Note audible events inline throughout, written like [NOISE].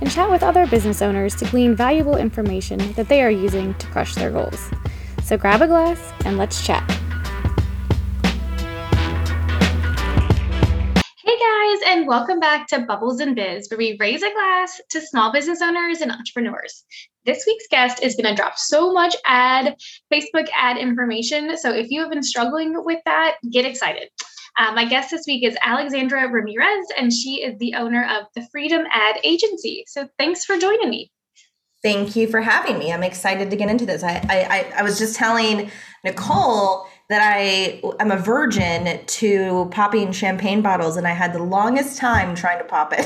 and chat with other business owners to glean valuable information that they are using to crush their goals. So grab a glass and let's chat. Hey guys, and welcome back to Bubbles and Biz, where we raise a glass to small business owners and entrepreneurs. This week's guest is going to drop so much ad, Facebook ad information. So if you have been struggling with that, get excited. Uh, my guest this week is Alexandra Ramirez, and she is the owner of the Freedom Ad Agency. So thanks for joining me. Thank you for having me. I'm excited to get into this. I I, I was just telling Nicole that I am a virgin to popping champagne bottles, and I had the longest time trying to pop it. [LAUGHS]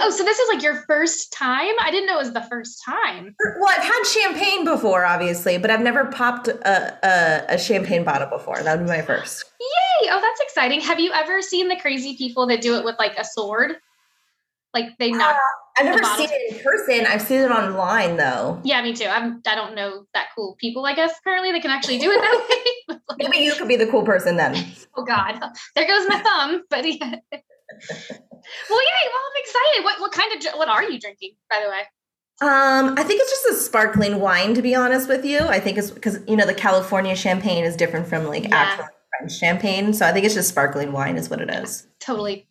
oh, so this is like your first time? I didn't know it was the first time. Er, well, I've had champagne before, obviously, but I've never popped a, a, a champagne bottle before. That would be my first. Yay! Oh, that's exciting. Have you ever seen the crazy people that do it with like a sword? Like they knock. Uh, I've never seen it in person. I've seen it online though. Yeah, me too. I'm. I don't know that cool people. I guess apparently they can actually do it that way. [LAUGHS] like, Maybe you could be the cool person then. Oh God, there goes my thumb. But yeah. well, yeah. Well, I'm excited. What what kind of what are you drinking, by the way? Um, I think it's just a sparkling wine. To be honest with you, I think it's because you know the California champagne is different from like yeah. actual French champagne, so I think it's just sparkling wine is what it is. Totally.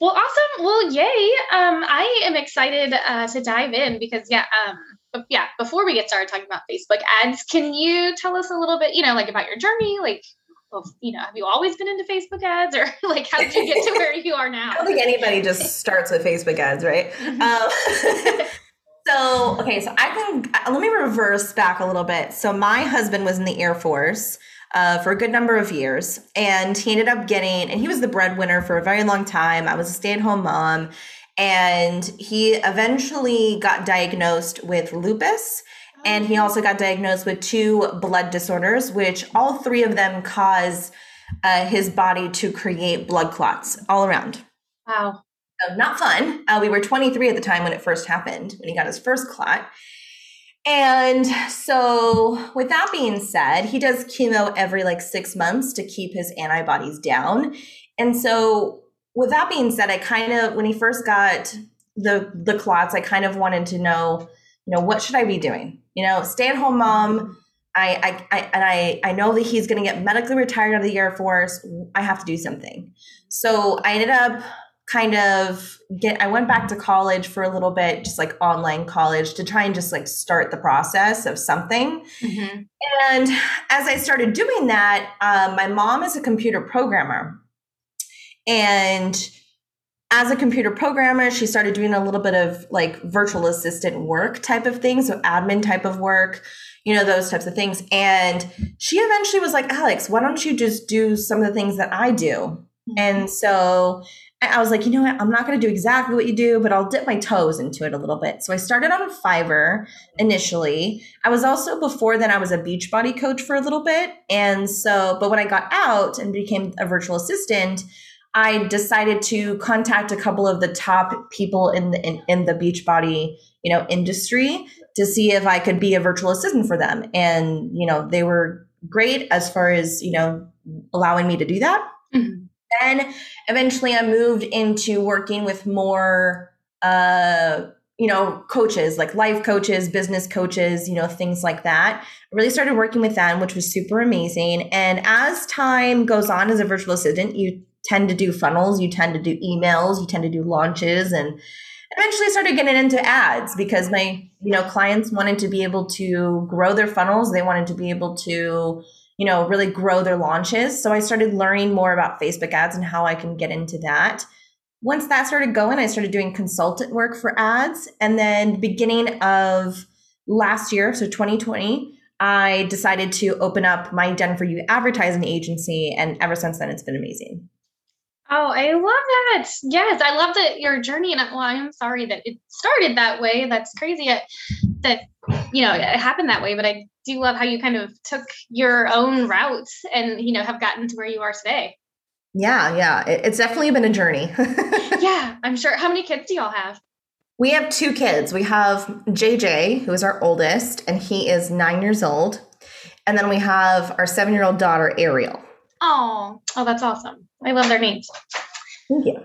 Well, awesome. Well, yay. Um, I am excited uh, to dive in because, yeah, um, but yeah, before we get started talking about Facebook ads, can you tell us a little bit, you know, like about your journey? Like, well, you know, have you always been into Facebook ads or [LAUGHS] like how did you get to where you are [LAUGHS] now? I don't think anybody just starts with Facebook ads, right? Mm-hmm. Um, [LAUGHS] so, okay, so I can, uh, let me reverse back a little bit. So, my husband was in the Air Force uh, for a good number of years. And he ended up getting, and he was the breadwinner for a very long time. I was a stay at home mom. And he eventually got diagnosed with lupus. And he also got diagnosed with two blood disorders, which all three of them cause uh, his body to create blood clots all around. Wow. So not fun. Uh, we were 23 at the time when it first happened, when he got his first clot. And so, with that being said, he does chemo every like six months to keep his antibodies down. And so, with that being said, I kind of, when he first got the the clots, I kind of wanted to know, you know, what should I be doing? You know, stay at home mom. I, I, I and I, I know that he's going to get medically retired out of the Air Force. I have to do something. So I ended up kind of get I went back to college for a little bit, just like online college to try and just like start the process of something. Mm-hmm. And as I started doing that, um, my mom is a computer programmer. And as a computer programmer, she started doing a little bit of like virtual assistant work type of thing, so admin type of work, you know, those types of things. And she eventually was like, Alex, why don't you just do some of the things that I do? Mm-hmm. And so I was like, you know what? I'm not going to do exactly what you do, but I'll dip my toes into it a little bit. So I started on Fiverr initially. I was also before then I was a Beachbody coach for a little bit, and so but when I got out and became a virtual assistant, I decided to contact a couple of the top people in the in, in the Beachbody you know industry to see if I could be a virtual assistant for them, and you know they were great as far as you know allowing me to do that. Mm-hmm then eventually I moved into working with more uh you know coaches like life coaches business coaches you know things like that. I really started working with them which was super amazing. And as time goes on as a virtual assistant you tend to do funnels you tend to do emails you tend to do launches and eventually started getting into ads because my you know clients wanted to be able to grow their funnels. They wanted to be able to you know, really grow their launches. So I started learning more about Facebook ads and how I can get into that. Once that started going, I started doing consultant work for ads. And then beginning of last year, so 2020, I decided to open up my For You advertising agency. And ever since then, it's been amazing. Oh, I love that. Yes, I love that your journey. And well, I'm sorry that it started that way. That's crazy. that you know it happened that way, but I do love how you kind of took your own route and you know have gotten to where you are today. Yeah, yeah, it's definitely been a journey. [LAUGHS] yeah, I'm sure. How many kids do y'all have? We have two kids. We have JJ, who is our oldest, and he is nine years old. And then we have our seven year old daughter, Ariel. Oh, oh, that's awesome. I love their names. Thank you.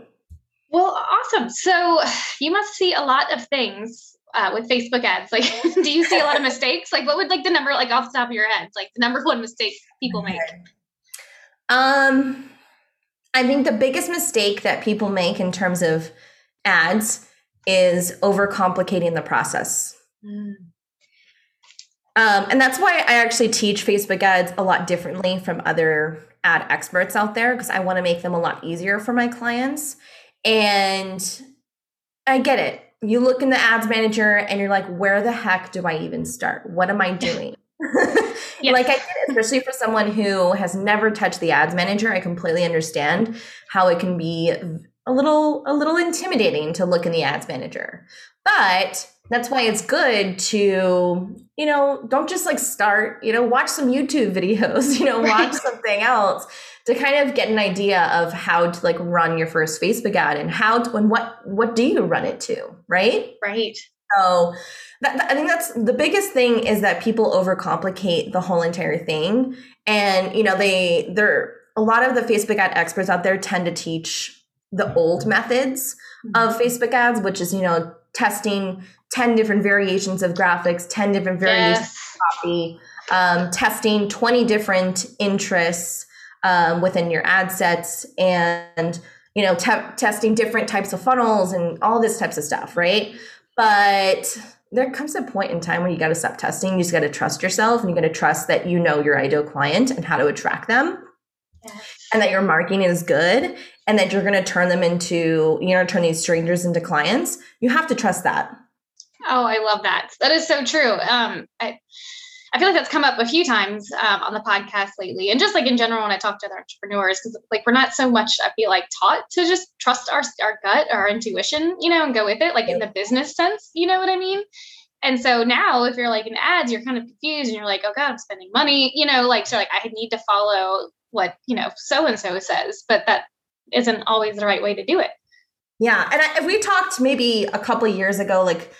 Well, awesome. So you must see a lot of things uh, with Facebook ads. Like, [LAUGHS] do you see a lot of mistakes? Like, what would like the number, like off the top of your head, like the number one mistake people make? Um, I think the biggest mistake that people make in terms of ads is overcomplicating the process. Mm. Um, and that's why I actually teach Facebook ads a lot differently from other ad experts out there because I want to make them a lot easier for my clients. And I get it. You look in the ads manager and you're like, where the heck do I even start? What am I [LAUGHS] doing? yes. Like I get it, especially for someone who has never touched the ads manager. I completely understand how it can be a little a little intimidating to look in the ads manager. But that's why it's good to, you know, don't just like start, you know, watch some YouTube [LAUGHS] videos, you know, right. watch something else to kind of get an idea of how to like run your first Facebook ad and how to, and what what do you run it to, right? Right. So that, that, I think that's the biggest thing is that people overcomplicate the whole entire thing, and you know they they're a lot of the Facebook ad experts out there tend to teach the old methods of mm-hmm. Facebook ads, which is, you know, testing 10 different variations of graphics, 10 different variations yes. of copy, um, testing 20 different interests um, within your ad sets, and, you know, te- testing different types of funnels and all this types of stuff, right? But there comes a point in time where you got to stop testing. You just got to trust yourself and you got to trust that you know your ideal client and how to attract them. Yes and that your marketing is good and that you're going to turn them into, you know, turn these strangers into clients, you have to trust that. Oh, I love that. That is so true. Um, I, I feel like that's come up a few times um, on the podcast lately, and just like in general when I talk to other entrepreneurs, because like we're not so much I feel like taught to just trust our our gut, our intuition, you know, and go with it, like in the business sense, you know what I mean? And so now, if you're like in ads, you're kind of confused, and you're like, oh god, I'm spending money, you know, like so like I need to follow what you know so and so says but that isn't always the right way to do it yeah and I, we talked maybe a couple years ago like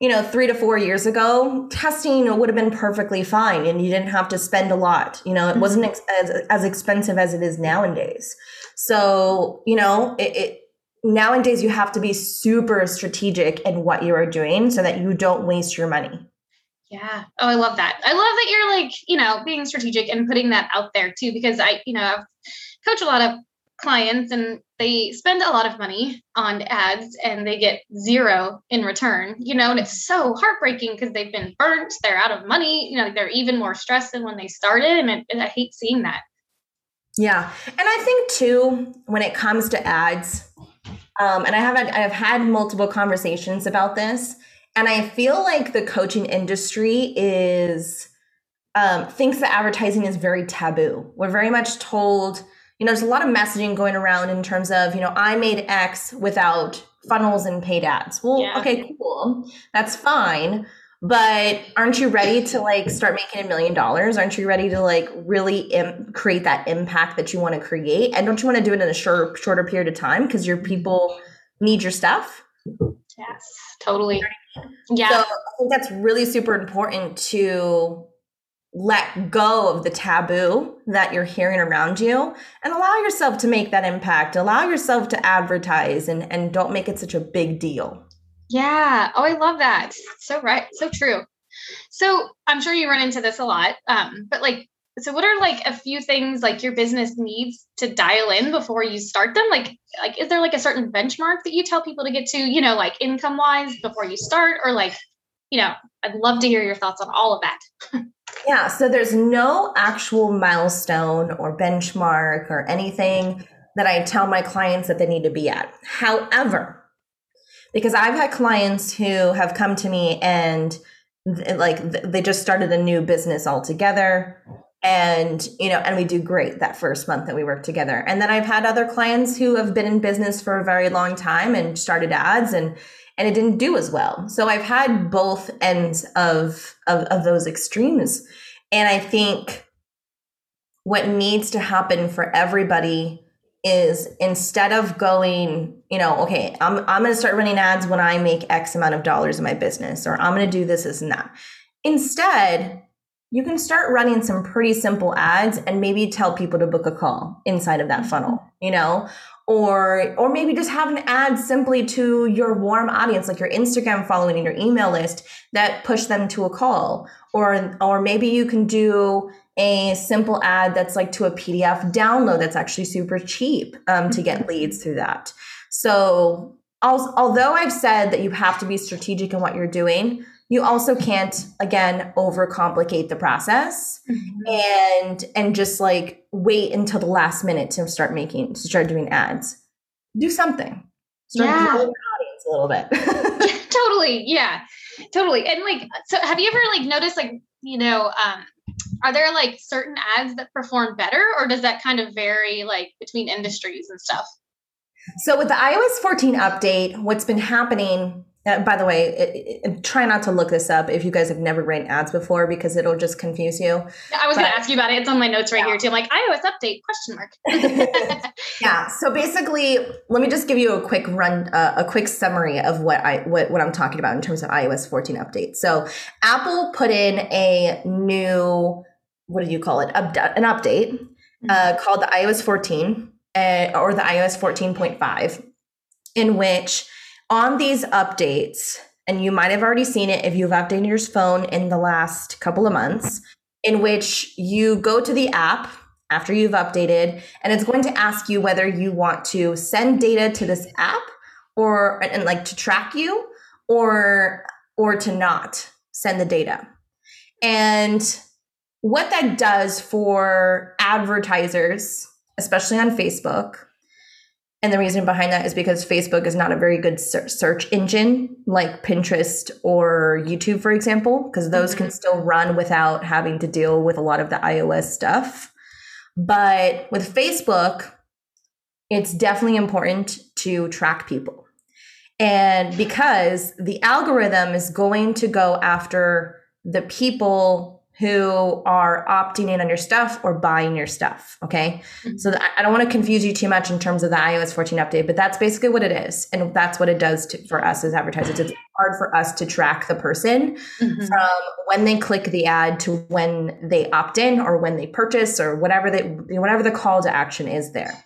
you know three to four years ago testing would have been perfectly fine and you didn't have to spend a lot you know it mm-hmm. wasn't ex- as, as expensive as it is nowadays so you know it, it nowadays you have to be super strategic in what you are doing so that you don't waste your money yeah. Oh, I love that. I love that you're like, you know, being strategic and putting that out there too, because I, you know, I've coached a lot of clients and they spend a lot of money on ads and they get zero in return, you know, and it's so heartbreaking because they've been burnt, they're out of money, you know, they're even more stressed than when they started. And, it, and I hate seeing that. Yeah. And I think too, when it comes to ads, um, and I have I have had multiple conversations about this and I feel like the coaching industry is um, thinks that advertising is very taboo. We're very much told, you know, there's a lot of messaging going around in terms of, you know, I made X without funnels and paid ads. Well, yeah. okay, cool. That's fine. But aren't you ready to like start making a million dollars? Aren't you ready to like really Im- create that impact that you want to create? And don't you want to do it in a short, shorter period of time because your people need your stuff? Yes, totally. Yeah. So I think that's really super important to let go of the taboo that you're hearing around you and allow yourself to make that impact. Allow yourself to advertise and, and don't make it such a big deal. Yeah. Oh, I love that. So right. So true. So I'm sure you run into this a lot. Um, but like so what are like a few things like your business needs to dial in before you start them like like is there like a certain benchmark that you tell people to get to you know like income wise before you start or like you know i'd love to hear your thoughts on all of that [LAUGHS] yeah so there's no actual milestone or benchmark or anything that i tell my clients that they need to be at. However because i've had clients who have come to me and like they just started a new business altogether and you know and we do great that first month that we work together. And then i've had other clients who have been in business for a very long time and started ads and and it didn't do as well. So I've had both ends of, of, of those extremes. And I think what needs to happen for everybody is instead of going, you know, okay, I'm I'm going to start running ads when I make X amount of dollars in my business, or I'm going to do this, this, and that. Instead, you can start running some pretty simple ads and maybe tell people to book a call inside of that mm-hmm. funnel, you know, or or maybe just have an ad simply to your warm audience like your Instagram following and your email list that push them to a call or or maybe you can do a simple ad that's like to a PDF download that's actually super cheap um, to get mm-hmm. leads through that. So, although I've said that you have to be strategic in what you're doing, you also can't again overcomplicate the process mm-hmm. and and just like wait until the last minute to start making to start doing ads. Do something. Start yeah. your audience a little bit. [LAUGHS] [LAUGHS] totally. Yeah. Totally. And like so have you ever like noticed like, you know, um are there like certain ads that perform better or does that kind of vary like between industries and stuff so with the ios 14 update what's been happening uh, by the way, it, it, try not to look this up if you guys have never ran ads before because it'll just confuse you. I was going to ask you about it. It's on my notes right yeah. here too. I'm like iOS update question mark. [LAUGHS] [LAUGHS] yeah. So basically, let me just give you a quick run, uh, a quick summary of what I what what I'm talking about in terms of iOS 14 update. So Apple put in a new what do you call it? An update uh, mm-hmm. called the iOS 14 uh, or the iOS 14.5, in which on these updates, and you might have already seen it if you've updated your phone in the last couple of months, in which you go to the app after you've updated, and it's going to ask you whether you want to send data to this app or and like to track you or or to not send the data. And what that does for advertisers, especially on Facebook, and the reason behind that is because Facebook is not a very good search engine like Pinterest or YouTube, for example, because those mm-hmm. can still run without having to deal with a lot of the iOS stuff. But with Facebook, it's definitely important to track people. And because the algorithm is going to go after the people who are opting in on your stuff or buying your stuff. Okay. Mm-hmm. So I don't want to confuse you too much in terms of the iOS 14 update, but that's basically what it is. And that's what it does to, for us as advertisers. It's hard for us to track the person mm-hmm. from when they click the ad to when they opt in or when they purchase or whatever they, whatever the call to action is there.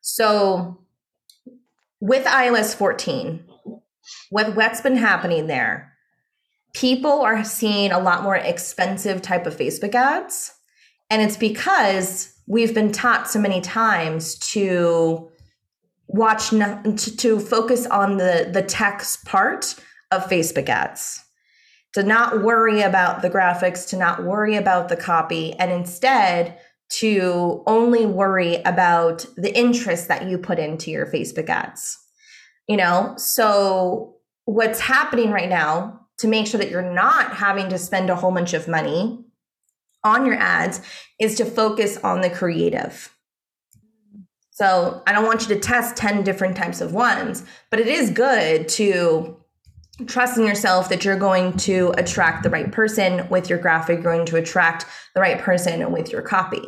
So with iOS 14, what, what's been happening there people are seeing a lot more expensive type of Facebook ads. And it's because we've been taught so many times to watch to, focus on the the text part of Facebook ads to not worry about the graphics to not worry about the copy and instead to only worry about the interest that you put into your Facebook ads you know so what's happening right now to make sure that you're not having to spend a whole bunch of money on your ads is to focus on the creative. So I don't want you to test 10 different types of ones, but it is good to trust in yourself that you're going to attract the right person with your graphic, you're going to attract the right person with your copy.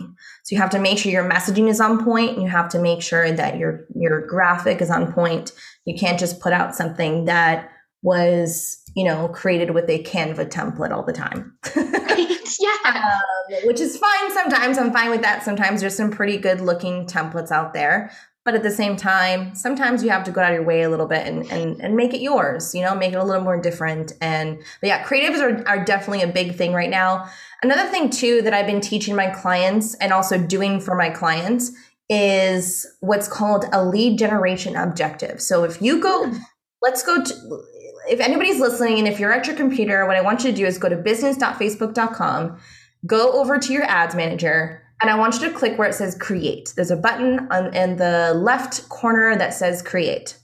So you have to make sure your messaging is on point. You have to make sure that your your graphic is on point. You can't just put out something that was you know, created with a Canva template all the time. [LAUGHS] yeah. Um, which is fine sometimes. I'm fine with that. Sometimes there's some pretty good looking templates out there. But at the same time, sometimes you have to go out of your way a little bit and, and, and make it yours, you know, make it a little more different. And but yeah, creatives are, are definitely a big thing right now. Another thing too that I've been teaching my clients and also doing for my clients is what's called a lead generation objective. So if you go, hmm. let's go to if anybody's listening and if you're at your computer, what I want you to do is go to business.facebook.com, go over to your ads manager, and I want you to click where it says create. There's a button on, in the left corner that says create.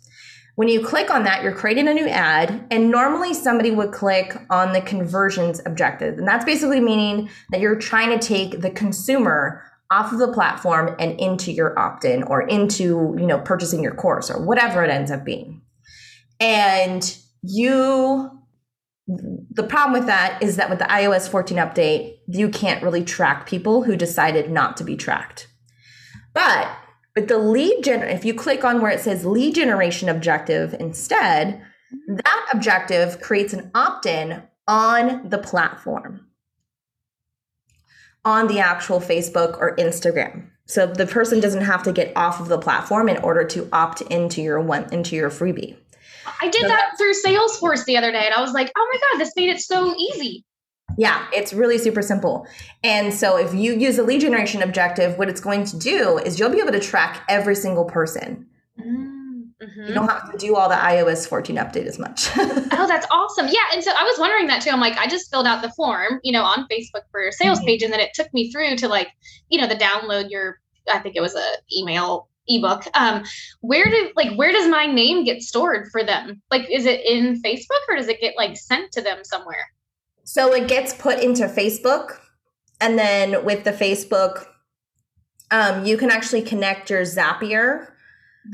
When you click on that, you're creating a new ad, and normally somebody would click on the conversions objective. And that's basically meaning that you're trying to take the consumer off of the platform and into your opt-in or into, you know, purchasing your course or whatever it ends up being. And you the problem with that is that with the iOS 14 update, you can't really track people who decided not to be tracked. But with the lead gen, if you click on where it says lead generation objective instead, that objective creates an opt in on the platform, on the actual Facebook or Instagram. So the person doesn't have to get off of the platform in order to opt into your one into your freebie. I did that through Salesforce the other day and I was like, oh my God, this made it so easy. Yeah, it's really super simple. And so if you use a lead generation objective, what it's going to do is you'll be able to track every single person. Mm-hmm. You don't have to do all the iOS 14 update as much. [LAUGHS] oh, that's awesome. Yeah. And so I was wondering that too. I'm like, I just filled out the form, you know, on Facebook for your sales mm-hmm. page. And then it took me through to like, you know, the download your, I think it was a email ebook. Um where did like where does my name get stored for them? Like is it in facebook or does it get like sent to them somewhere? So it gets put into facebook and then with the facebook um you can actually connect your zapier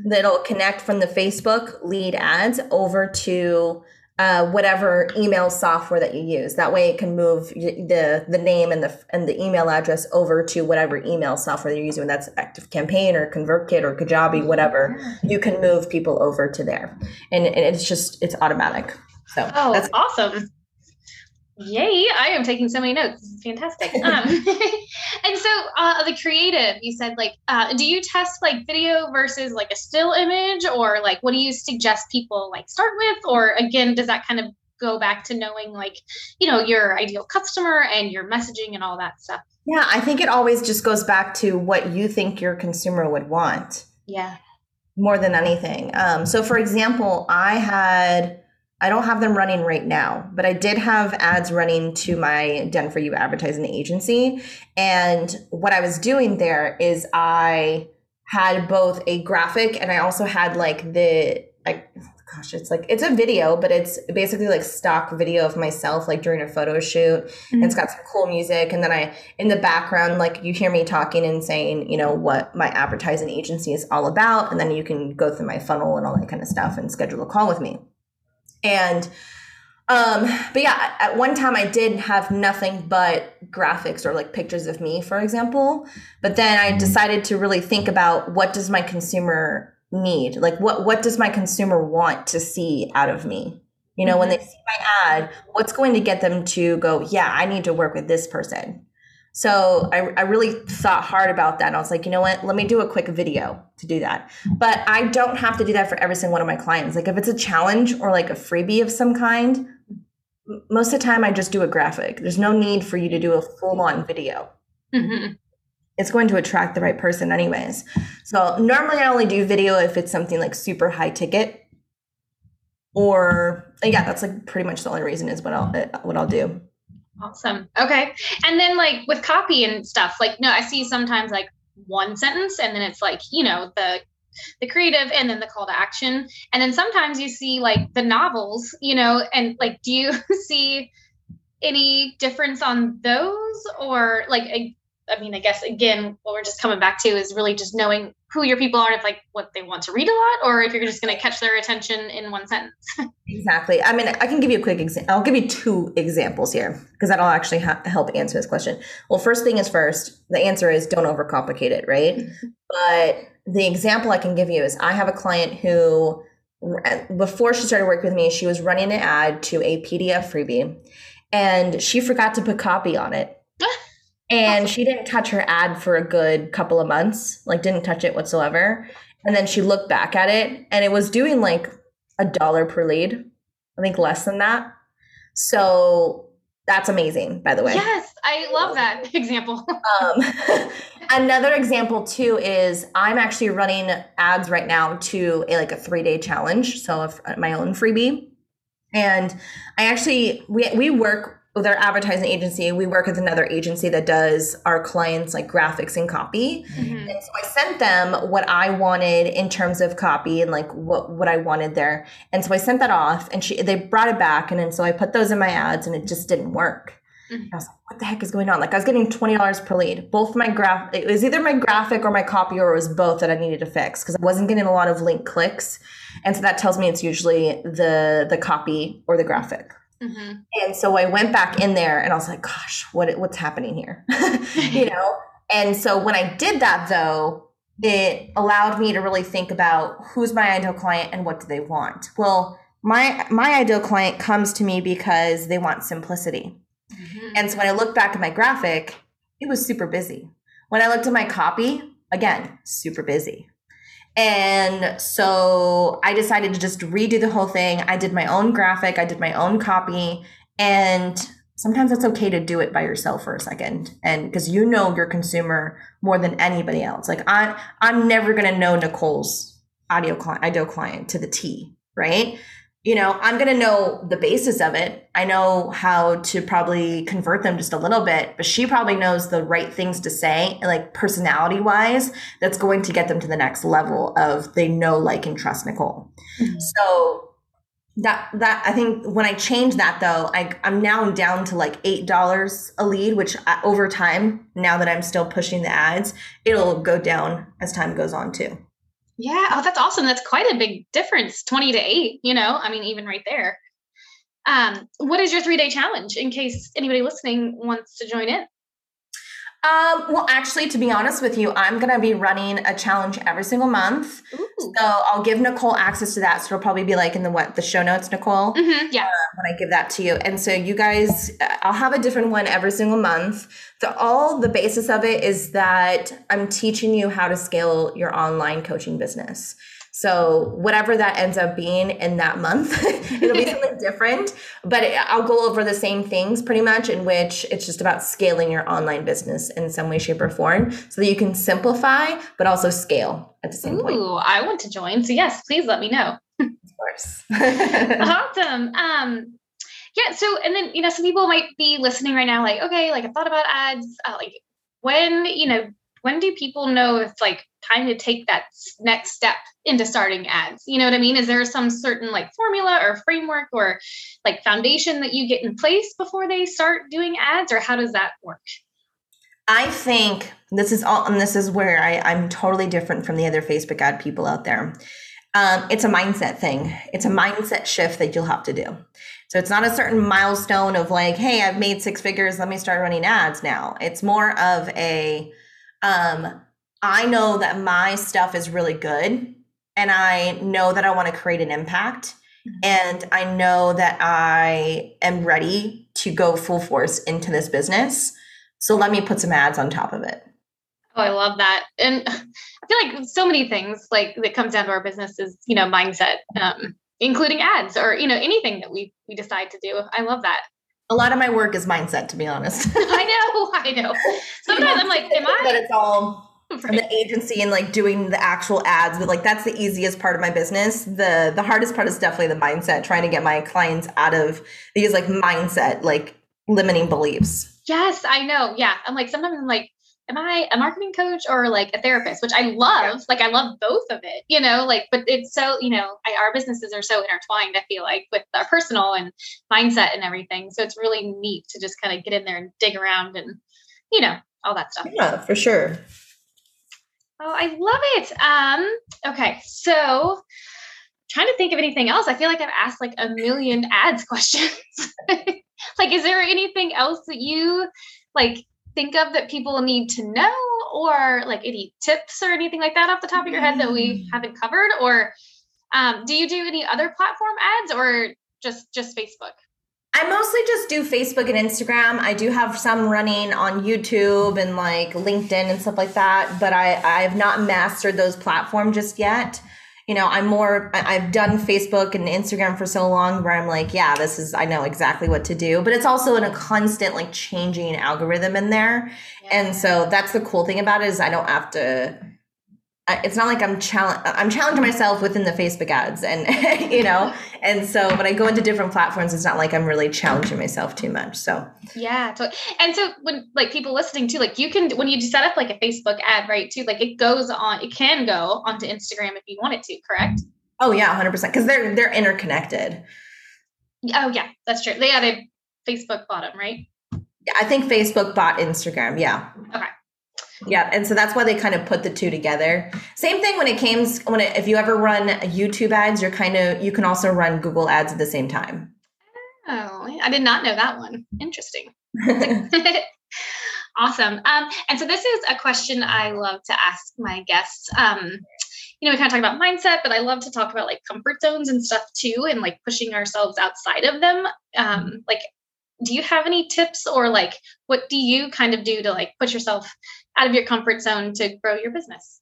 that'll connect from the facebook lead ads over to uh, whatever email software that you use. That way, it can move the the name and the and the email address over to whatever email software you're using. That's Active Campaign or ConvertKit or Kajabi, whatever, you can move people over to there, and, and it's just it's automatic. So oh, that's awesome. Yay, I am taking so many notes. This is fantastic. [LAUGHS] Um, [LAUGHS] and so uh, the creative, you said like, uh, do you test like video versus like a still image or like what do you suggest people like start with? Or again, does that kind of go back to knowing like, you know, your ideal customer and your messaging and all that stuff? Yeah, I think it always just goes back to what you think your consumer would want. Yeah. More than anything. Um, so for example, I had I don't have them running right now, but I did have ads running to my Done For You advertising agency. And what I was doing there is I had both a graphic and I also had like the like gosh, it's like it's a video, but it's basically like stock video of myself like during a photo shoot. Mm-hmm. And it's got some cool music. And then I in the background, like you hear me talking and saying, you know, what my advertising agency is all about. And then you can go through my funnel and all that kind of stuff and schedule a call with me. And um, but yeah, at one time I did have nothing but graphics or like pictures of me, for example. But then I decided to really think about what does my consumer need? Like what what does my consumer want to see out of me? You know, mm-hmm. when they see my ad, what's going to get them to go, yeah, I need to work with this person. So I, I really thought hard about that. And I was like, you know what? Let me do a quick video to do that. But I don't have to do that for every single one of my clients. Like if it's a challenge or like a freebie of some kind, most of the time I just do a graphic. There's no need for you to do a full on video. Mm-hmm. It's going to attract the right person, anyways. So normally I only do video if it's something like super high ticket. Or yeah, that's like pretty much the only reason is what I'll what I'll do. Awesome. Okay. And then like with copy and stuff, like no, I see sometimes like one sentence and then it's like, you know, the the creative and then the call to action. And then sometimes you see like the novels, you know, and like do you [LAUGHS] see any difference on those or like I mean, I guess again, what we're just coming back to is really just knowing who your people are, and if like what they want to read a lot, or if you're just going to catch their attention in one sentence. [LAUGHS] exactly. I mean, I can give you a quick example. I'll give you two examples here because that'll actually ha- help answer this question. Well, first thing is first, the answer is don't overcomplicate it, right? Mm-hmm. But the example I can give you is I have a client who, before she started working with me, she was running an ad to a PDF freebie and she forgot to put copy on it. And she didn't touch her ad for a good couple of months like didn't touch it whatsoever. And then she looked back at it and it was doing like a dollar per lead i think less than that. So that's amazing by the way. Yes i love that [LAUGHS] example. [LAUGHS] Um, [LAUGHS] another example too is i'm actually running ads right now to a like a three day challenge so my own freebie. And i actually we, we work with our advertising agency, we work with another agency that does our clients like graphics and copy. Mm-hmm. And so I sent them what I wanted in terms of copy and like what, what I wanted there. And so I sent that off and she they brought it back and then so I put those in my ads and it just didn't work. Mm-hmm. I was like, what the heck is going on? Like I was getting $20 per lead. Both my graph, it was either my graphic or my copy or it was both that I needed to fix because I wasn't getting a lot of link clicks. And so that tells me it's usually the, the copy or the graphic. Mm-hmm. And so I went back in there and I was like, gosh, what, what's happening here? [LAUGHS] you know? And so when I did that though, it allowed me to really think about who's my ideal client and what do they want. Well, my my ideal client comes to me because they want simplicity. Mm-hmm. And so when I look back at my graphic, it was super busy. When I looked at my copy, again, super busy. And so I decided to just redo the whole thing. I did my own graphic, I did my own copy, and sometimes it's okay to do it by yourself for a second. And because you know your consumer more than anybody else. Like i i'm never to know nicole's audio client ideal client to the t right you know i'm going to know the basis of it i know how to probably convert them just a little bit but she probably knows the right things to say like personality wise that's going to get them to the next level of they know like and trust nicole mm-hmm. so that that I think when I change that though, I I'm now down to like eight dollars a lead, which I, over time, now that I'm still pushing the ads, it'll go down as time goes on too. Yeah, oh, that's awesome. That's quite a big difference, twenty to eight. You know, I mean, even right there. Um, what is your three day challenge in case anybody listening wants to join in? Um, well, actually, to be honest with you, I'm going to be running a challenge every single month. Ooh. So I'll give Nicole access to that. So it'll probably be like in the what the show notes, Nicole. Mm-hmm, yeah. Uh, when I give that to you, and so you guys, uh, I'll have a different one every single month. The all the basis of it is that I'm teaching you how to scale your online coaching business. So whatever that ends up being in that month, [LAUGHS] it'll be [LAUGHS] something different. But I'll go over the same things pretty much, in which it's just about scaling your online business in some way, shape, or form, so that you can simplify but also scale at the same Ooh, point. Ooh, I want to join. So yes, please let me know. of course. [LAUGHS] awesome. Um, yeah. So and then you know some people might be listening right now, like okay, like I thought about ads, uh, like when you know when do people know it's like time to take that next step into starting ads? You know what i mean? Is there some certain like formula or framework or like foundation that you get in place before they start doing ads or how does that work? I think this is all and this is where I, i'm totally different from the other facebook ad people out there. Um, it's a mindset thing. It's a mindset shift that you'll have to do. So it's not a certain milestone of like hey i've made six figures let me start running ads now. It's more of a um, I know that my stuff is really good and I know that I want to create an impact mm-hmm. and I know that I am ready to go full force into this business. So let me put some ads on top of it. Oh, I love that. And [LAUGHS] I feel like so many things like that comes down to our business is, you know, mindset, um, including ads or, you know, anything that we we decide to do. I love that a lot of my work is mindset, to be honest. [LAUGHS] I know, I know. Sometimes I'm like, am I? That it's all right. the agency and like doing the actual ads, but like that's the easiest part of my business. The the hardest part is definitely the mindset, trying to get my clients out of these like mindset, like limiting beliefs. Yes, I know. Yeah, I'm like sometimes I'm like, am I a marketing coach or like a therapist, which I love. Like I love both of it, you know, like, but it's so, you know, I, our businesses are so intertwined, I feel like with our personal and mindset and everything. So it's really neat to just kind of get in there and dig around and, you know, all that stuff. Yeah, for sure. Oh, I love it. Um, okay. So trying to think of anything else. I feel like I've asked like a million ads [LAUGHS] questions. like, is there anything else that you like think of that people need to know or like any tips or anything like that off the top of your head that we mm. haven't covered or um, do you do any other platform ads or just just facebook I mostly just do Facebook and Instagram. I do have some running on YouTube and like LinkedIn and stuff like that, but I I have not mastered those platforms just yet you know, I'm more, I've done Facebook and Instagram for so long where I'm like, yeah, this is, I know exactly what to do. But it's also in a constant, like, changing algorithm in there. Yeah. And so that's the cool thing about it is I don't have to it's not like I'm challenge I'm challenging myself within the Facebook ads and [LAUGHS] you know? And so when I go into different platforms. It's not like I'm really challenging myself too much so. Yeah and so when like people listening too like you can when you set up like a Facebook ad right too like it goes on it can go onto Instagram if you want it to correct? Oh yeah 100% because they're they're interconnected. Oh yeah that's true. They added Facebook bottom right? Yeah I think Facebook bought Instagram. Yeah. Okay. Yeah, and so that's why they kind of put the two together. Same thing when it came when it, if you ever run YouTube ads, you're kind of you can also run Google ads at the same time. Oh, I did not know that one. Interesting. [LAUGHS] [LAUGHS] awesome. Um, and so this is a question I love to ask my guests. Um, you know, we kind of talk about mindset, but I love to talk about like comfort zones and stuff too, and like pushing ourselves outside of them. Um, like, do you have any tips or like what do you kind of do to like push yourself out of your comfort zone to grow your business?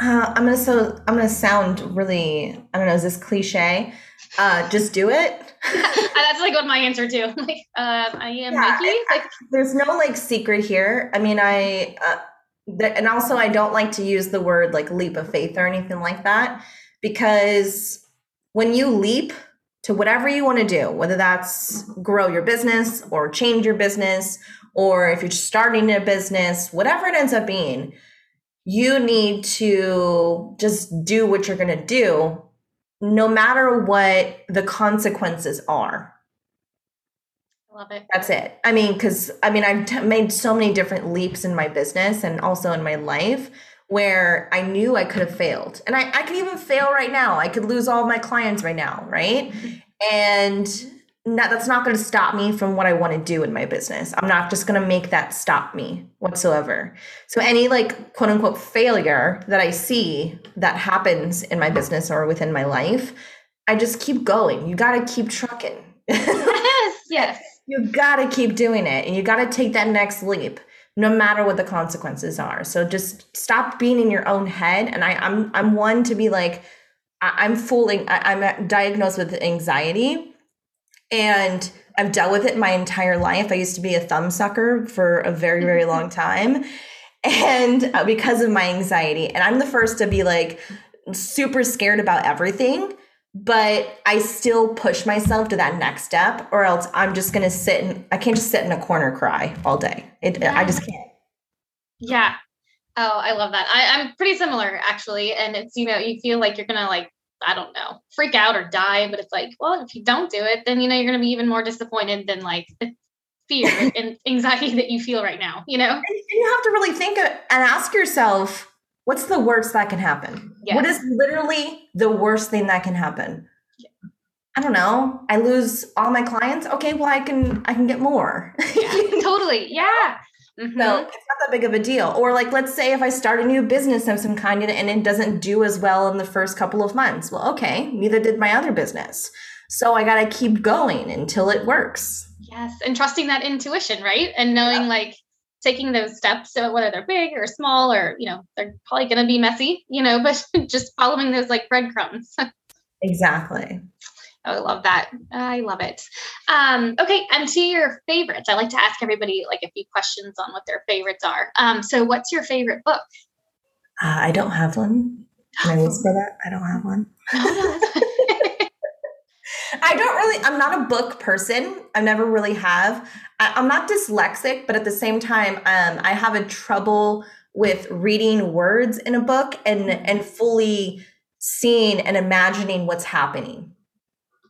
Uh, I'm gonna so I'm gonna sound really I don't know is this cliche? Uh, just do it. [LAUGHS] That's like what my answer too. [LAUGHS] Like uh, I am yeah, Nike. Like there's no like secret here. I mean I uh, th- and also I don't like to use the word like leap of faith or anything like that because when you leap to whatever you want to do, whether that's grow your business or change your business or if you're starting a business, whatever it ends up being, you need to just do what you're going to do, no matter what the consequences are. I Love it. That's it. I mean, because I mean, I've t- made so many different leaps in my business and also in my life where I knew I could have failed. And I, I could even fail right now. I could lose all my clients right now, right? Mm-hmm. And not, that's not going to stop me from what I want to do in my business. I'm not just going to make that stop me whatsoever. So any like quote unquote failure that I see that happens in my business or within my life, I just keep going. You got to keep trucking. yes, [LAUGHS] yes. You got to keep doing it and you got to take that next leap no matter what the consequences are. So just stop being in your own head and I I'm I'm one to be like I, am fooling I, I'm diagnosed with anxiety and I've dealt with it my entire life. I used to be a thumb sucker for a very, very [LAUGHS] long time. And uh, because of my anxiety, and I'm the first to be like super scared about everything, but I still push myself to that next step, or else I'm just gonna sit and I can't just sit in a corner cry all day. It, yeah. I just can't. Yeah. Oh, I love that. I, I'm pretty similar actually. And it's, you know, you feel like you're gonna like I don't know, freak out or die. But it's like, well, if you don't do it, then you know you're going to be even more disappointed than like the fear [LAUGHS] and anxiety that you feel right now. You know, and you have to really think and ask yourself, what's the worst that can happen? Yes. What is literally the worst thing that can happen? Yeah. I don't know. I lose all my clients. Okay, well, I can I can get more. [LAUGHS] Yeah, totally. Yeah. Mm-hmm. So it's not that big of a deal. Or like, let's say if I start a new business of some kind and it doesn't do as well in the first couple of months. Well, okay, neither did my other business. So I got to keep going until it works. Yes. And trusting that intuition, right? And knowing yeah. like taking those steps, so whether they're big or small or, you know, they're probably going to be messy, you know, [LAUGHS] but just following those like breadcrumbs. [LAUGHS] exactly. I love that. I love it. Um, okay, and to your favorites, I like to ask everybody like a few questions on what their favorites are. Um, so, what's your favorite book? Uh, I don't have one. Can I whisper that? I don't have one. [LAUGHS] [LAUGHS] I don't really, I'm not a book person. I never really have. I, am not dyslexic, but at the same time, um, I have a trouble with reading words in a book and and fully seeing and imagining what's happening.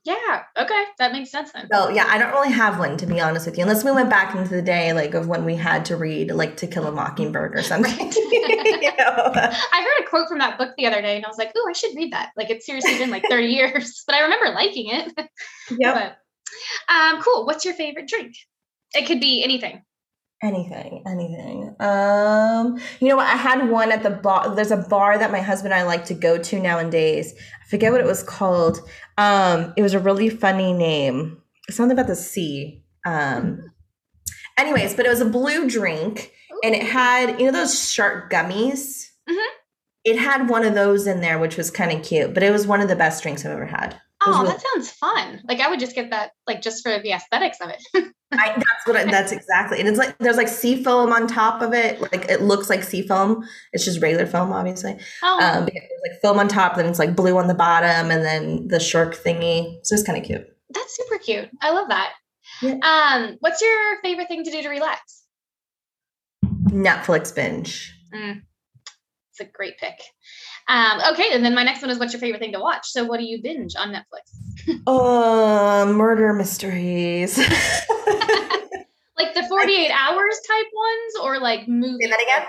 Yeah. Okay. That makes sense then. So yeah, I don't really have one to be honest with you, unless we went back into the day like of when we had to read like To Kill a Mockingbird or something. [LAUGHS] You know? I heard a quote from that book the other day, and I was like, "Oh, I should read that." Like it's seriously been like thirty [LAUGHS] years, but I remember liking it. [LAUGHS] Yeah. um, cool. What's your favorite drink? It could be anything. Anything, anything. Um, you know what? I had one at the bar. There's a bar that my husband and I like to go to nowadays. I forget what it was called. Um, it was a really funny name. Something about the sea. Um, anyways, but it was a blue drink, and it had you know those shark gummies. Mm-hmm. It had one of those in there, which was kind of cute. But it was one of the best drinks I've ever had. Oh, really- that sounds fun. Like I would just get that, like just for the aesthetics of it. [LAUGHS] I, that's what I, that's exactly. And it's like there's like sea foam on top of it. Like it looks like sea foam. It's just regular foam, obviously. Oh. Um, there's like foam on top, then it's like blue on the bottom, and then the shark thingy. So it's kind of cute. That's super cute. I love that. Yeah. Um, what's your favorite thing to do to relax? Netflix binge. Mm, it's a great pick. Um, okay, and then my next one is what's your favorite thing to watch? So what do you binge on Netflix? [LAUGHS] uh, murder mysteries. [LAUGHS] like the 40 48 hours type ones or like movie? Say that again.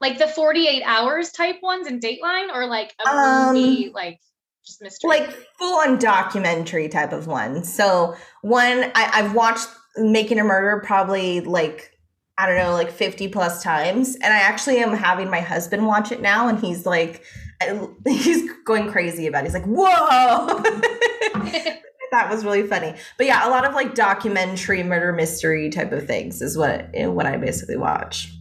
Like the 48 hours type ones in Dateline or like a Um, movie like just mystery? like full on documentary type of one. So one I, I've watched Making a Murder probably like I don't know, like 50 plus times. And I actually am having my husband watch it now and he's like [LAUGHS] he's going crazy about it. He's like, whoa. [LAUGHS] that was really funny. But yeah, a lot of like documentary murder mystery type of things is what what I basically watch.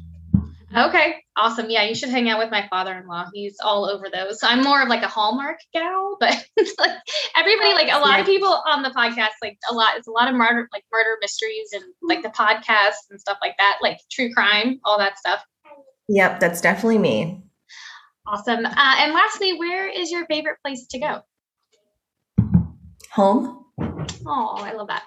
Okay, awesome. Yeah, you should hang out with my father-in-law. He's all over those. I'm more of like a Hallmark gal, [LAUGHS] but like everybody, like a lot of people on the podcast, like a lot, it's a lot of murder, like murder mysteries and like the podcasts and stuff like that, like true crime, all that stuff. Yep, that's definitely me. Awesome. Uh, and lastly, where is your favorite place to go? Home. Oh, I love that.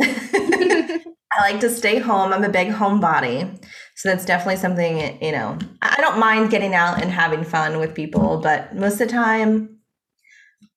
[LAUGHS] I like to stay home. I'm a big homebody. So that's definitely something, you know, I don't mind getting out and having fun with people, but most of the time,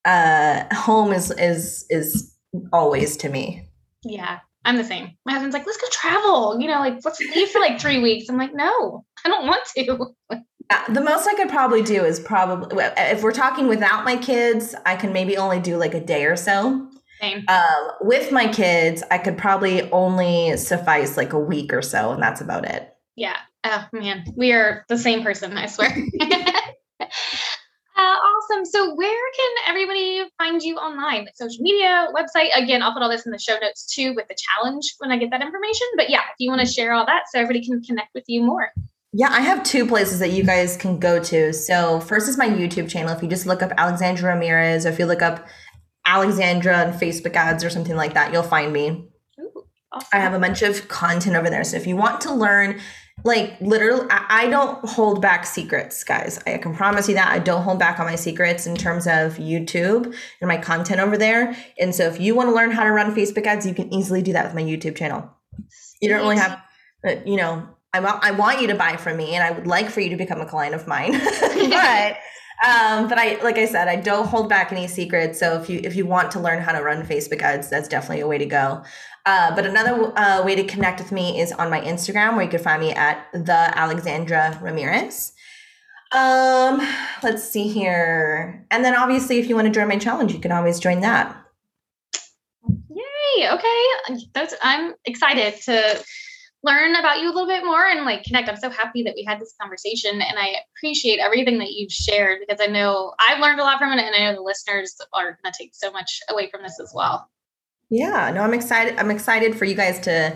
uh, home is is is always to me. Yeah, I'm the same. My husband's like, let's go travel. You know, like let's leave for like three weeks. I'm like, no, I don't want to. [LAUGHS] Uh, The most I could probably do is probably if we're talking without my kids, I can maybe only do like a day or so. Same. Um, with my kids, I could probably only suffice like a week or so, and that's about it. Yeah. Oh man, we are the same person. I swear. [LAUGHS] [LAUGHS] uh, awesome. So, where can everybody find you online? Like social media, website. Again, I'll put all this in the show notes too with the challenge when I get that information. But yeah, if you want to share all that, so everybody can connect with you more. Yeah, I have two places that you guys can go to. So, first is my YouTube channel. If you just look up Alexandra Ramirez, or if you look up Alexandra and Facebook ads or something like that, you'll find me. Ooh, awesome. I have a bunch of content over there. So, if you want to learn, like literally, I, I don't hold back secrets, guys. I can promise you that. I don't hold back on my secrets in terms of YouTube and my content over there. And so, if you want to learn how to run Facebook ads, you can easily do that with my YouTube channel. You don't really have, uh, you know, I want I want you to buy from me, and I would like for you to become a client of mine. [LAUGHS] [LAUGHS] but um, but I like I said, I don't hold back any secrets. So if you if you want to learn how to run Facebook ads, that's definitely a way to go. Uh, but another uh, way to connect with me is on my Instagram, where you can find me at the Alexandra Ramirez. Um, let's see here, and then obviously, if you want to join my challenge, you can always join that. Yay. Okay. That's I'm excited to learn about you a little bit more and like connect. I'm so happy that we had this conversation and I appreciate everything that you've shared because I know I've learned a lot from it and I know the listeners are gonna take so much away from this as well. Yeah, no, I'm excited. I'm excited for you guys to,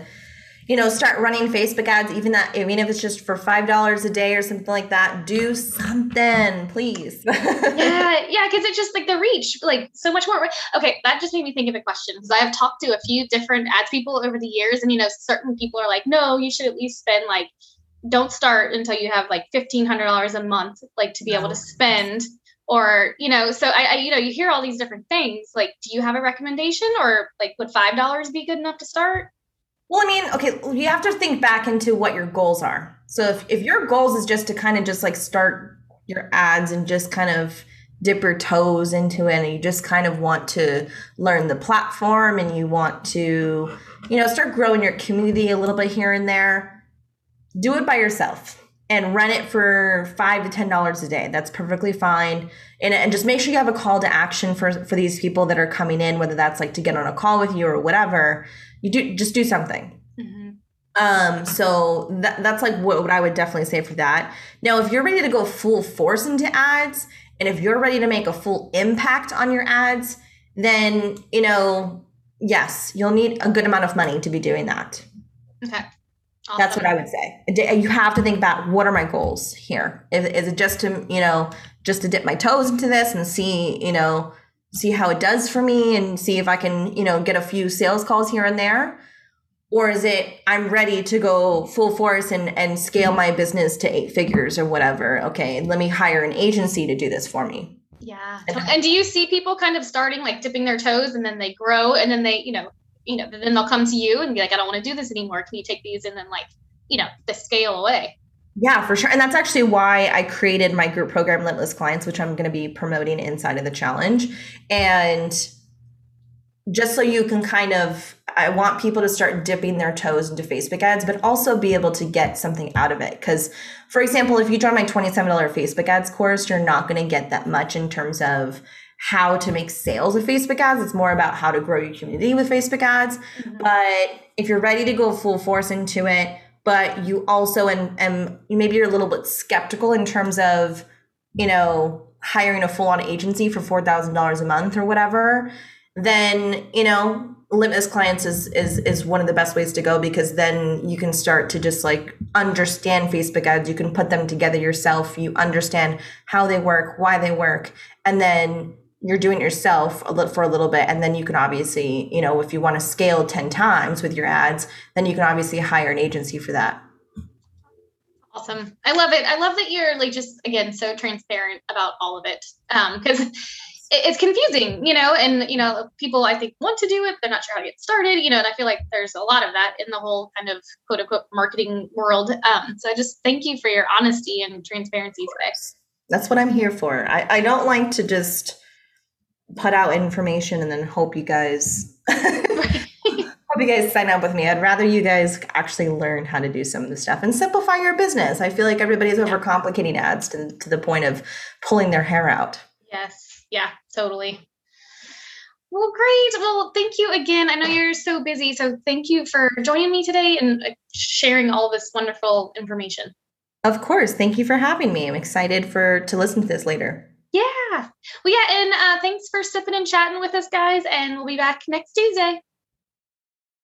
you know, start running Facebook ads, even that, I mean, if it's just for five dollars a day or something like that. Do something, please. [LAUGHS] yeah, yeah, because it's just like the reach, like so much more. Okay, that just made me think of a question because I have talked to a few different ads people over the years, and you know, certain people are like, no, you should at least spend like, don't start until you have like fifteen hundred dollars a month, like to be able to spend. Or you know, so I, I, you know, you hear all these different things. Like, do you have a recommendation, or like, would five dollars be good enough to start? Well, I mean, okay, you have to think back into what your goals are. So if, if your goals is just to kind of just like start your ads and just kind of dip your toes into it and you just kind of want to learn the platform and you want to, you know, start growing your community a little bit here and there, do it by yourself and run it for five to ten dollars a day. That's perfectly fine. And, and just make sure you have a call to action for for these people that are coming in, whether that's like to get on a call with you or whatever. You do just do something. Um, so that, that's like what, what I would definitely say for that. Now, if you're ready to go full force into ads, and if you're ready to make a full impact on your ads, then you know, yes, you'll need a good amount of money to be doing that. Okay. That's what I would say. You have to think about what are my goals here. Is, is it just to you know just to dip my toes into this and see you know see how it does for me and see if I can you know get a few sales calls here and there, or is it I'm ready to go full force and and scale my business to eight figures or whatever? Okay, let me hire an agency to do this for me. Yeah. And do you see people kind of starting like dipping their toes and then they grow and then they, you know, you know, then they'll come to you and be like, I don't want to do this anymore. Can you take these and then like, you know, the scale away? Yeah, for sure. And that's actually why I created my group program, Limitless Clients, which I'm going to be promoting inside of the challenge. And just so you can kind of I want people to start dipping their toes into Facebook ads, but also be able to get something out of it. Because, for example, if you join my $27 Facebook ads course, you're not going to get that much in terms of how to make sales with Facebook ads. It's more about how to grow your community with Facebook ads. Mm-hmm. But if you're ready to go full force into it, but you also and and maybe you're a little bit skeptical in terms of, you know, hiring a full on agency for four thousand dollars a month or whatever, then you know limitless clients is is is one of the best ways to go because then you can start to just like understand facebook ads. You can put them together yourself. You understand how they work why they work and then you're doing it yourself a little, for a little bit and then you can obviously you know if you want to scale 10 times with your ads then you can obviously hire an agency for that. Awesome. I love it. I love that you're like just again so transparent about all of it um because it's confusing you know and you know people i think want to do it they're not sure how to get started you know and i feel like there's a lot of that in the whole kind of quote unquote marketing world um so i just thank you for your honesty and transparency today. That's what i'm here for. I, I don't like to just put out information and then hope you guys [LAUGHS] hope you guys sign up with me. I'd rather you guys actually learn how to do some of the stuff and simplify your business. I feel like everybody's overcomplicating ads to, to the point of pulling their hair out. Yes. Yeah, totally. Well, great. Well, thank you again. I know you're so busy, so thank you for joining me today and uh, sharing all this wonderful information. Of course. Thank you for having me. I'm excited for to listen to this later. Yeah. Well, yeah. And uh, thanks for sipping and chatting with us, guys. And we'll be back next Tuesday.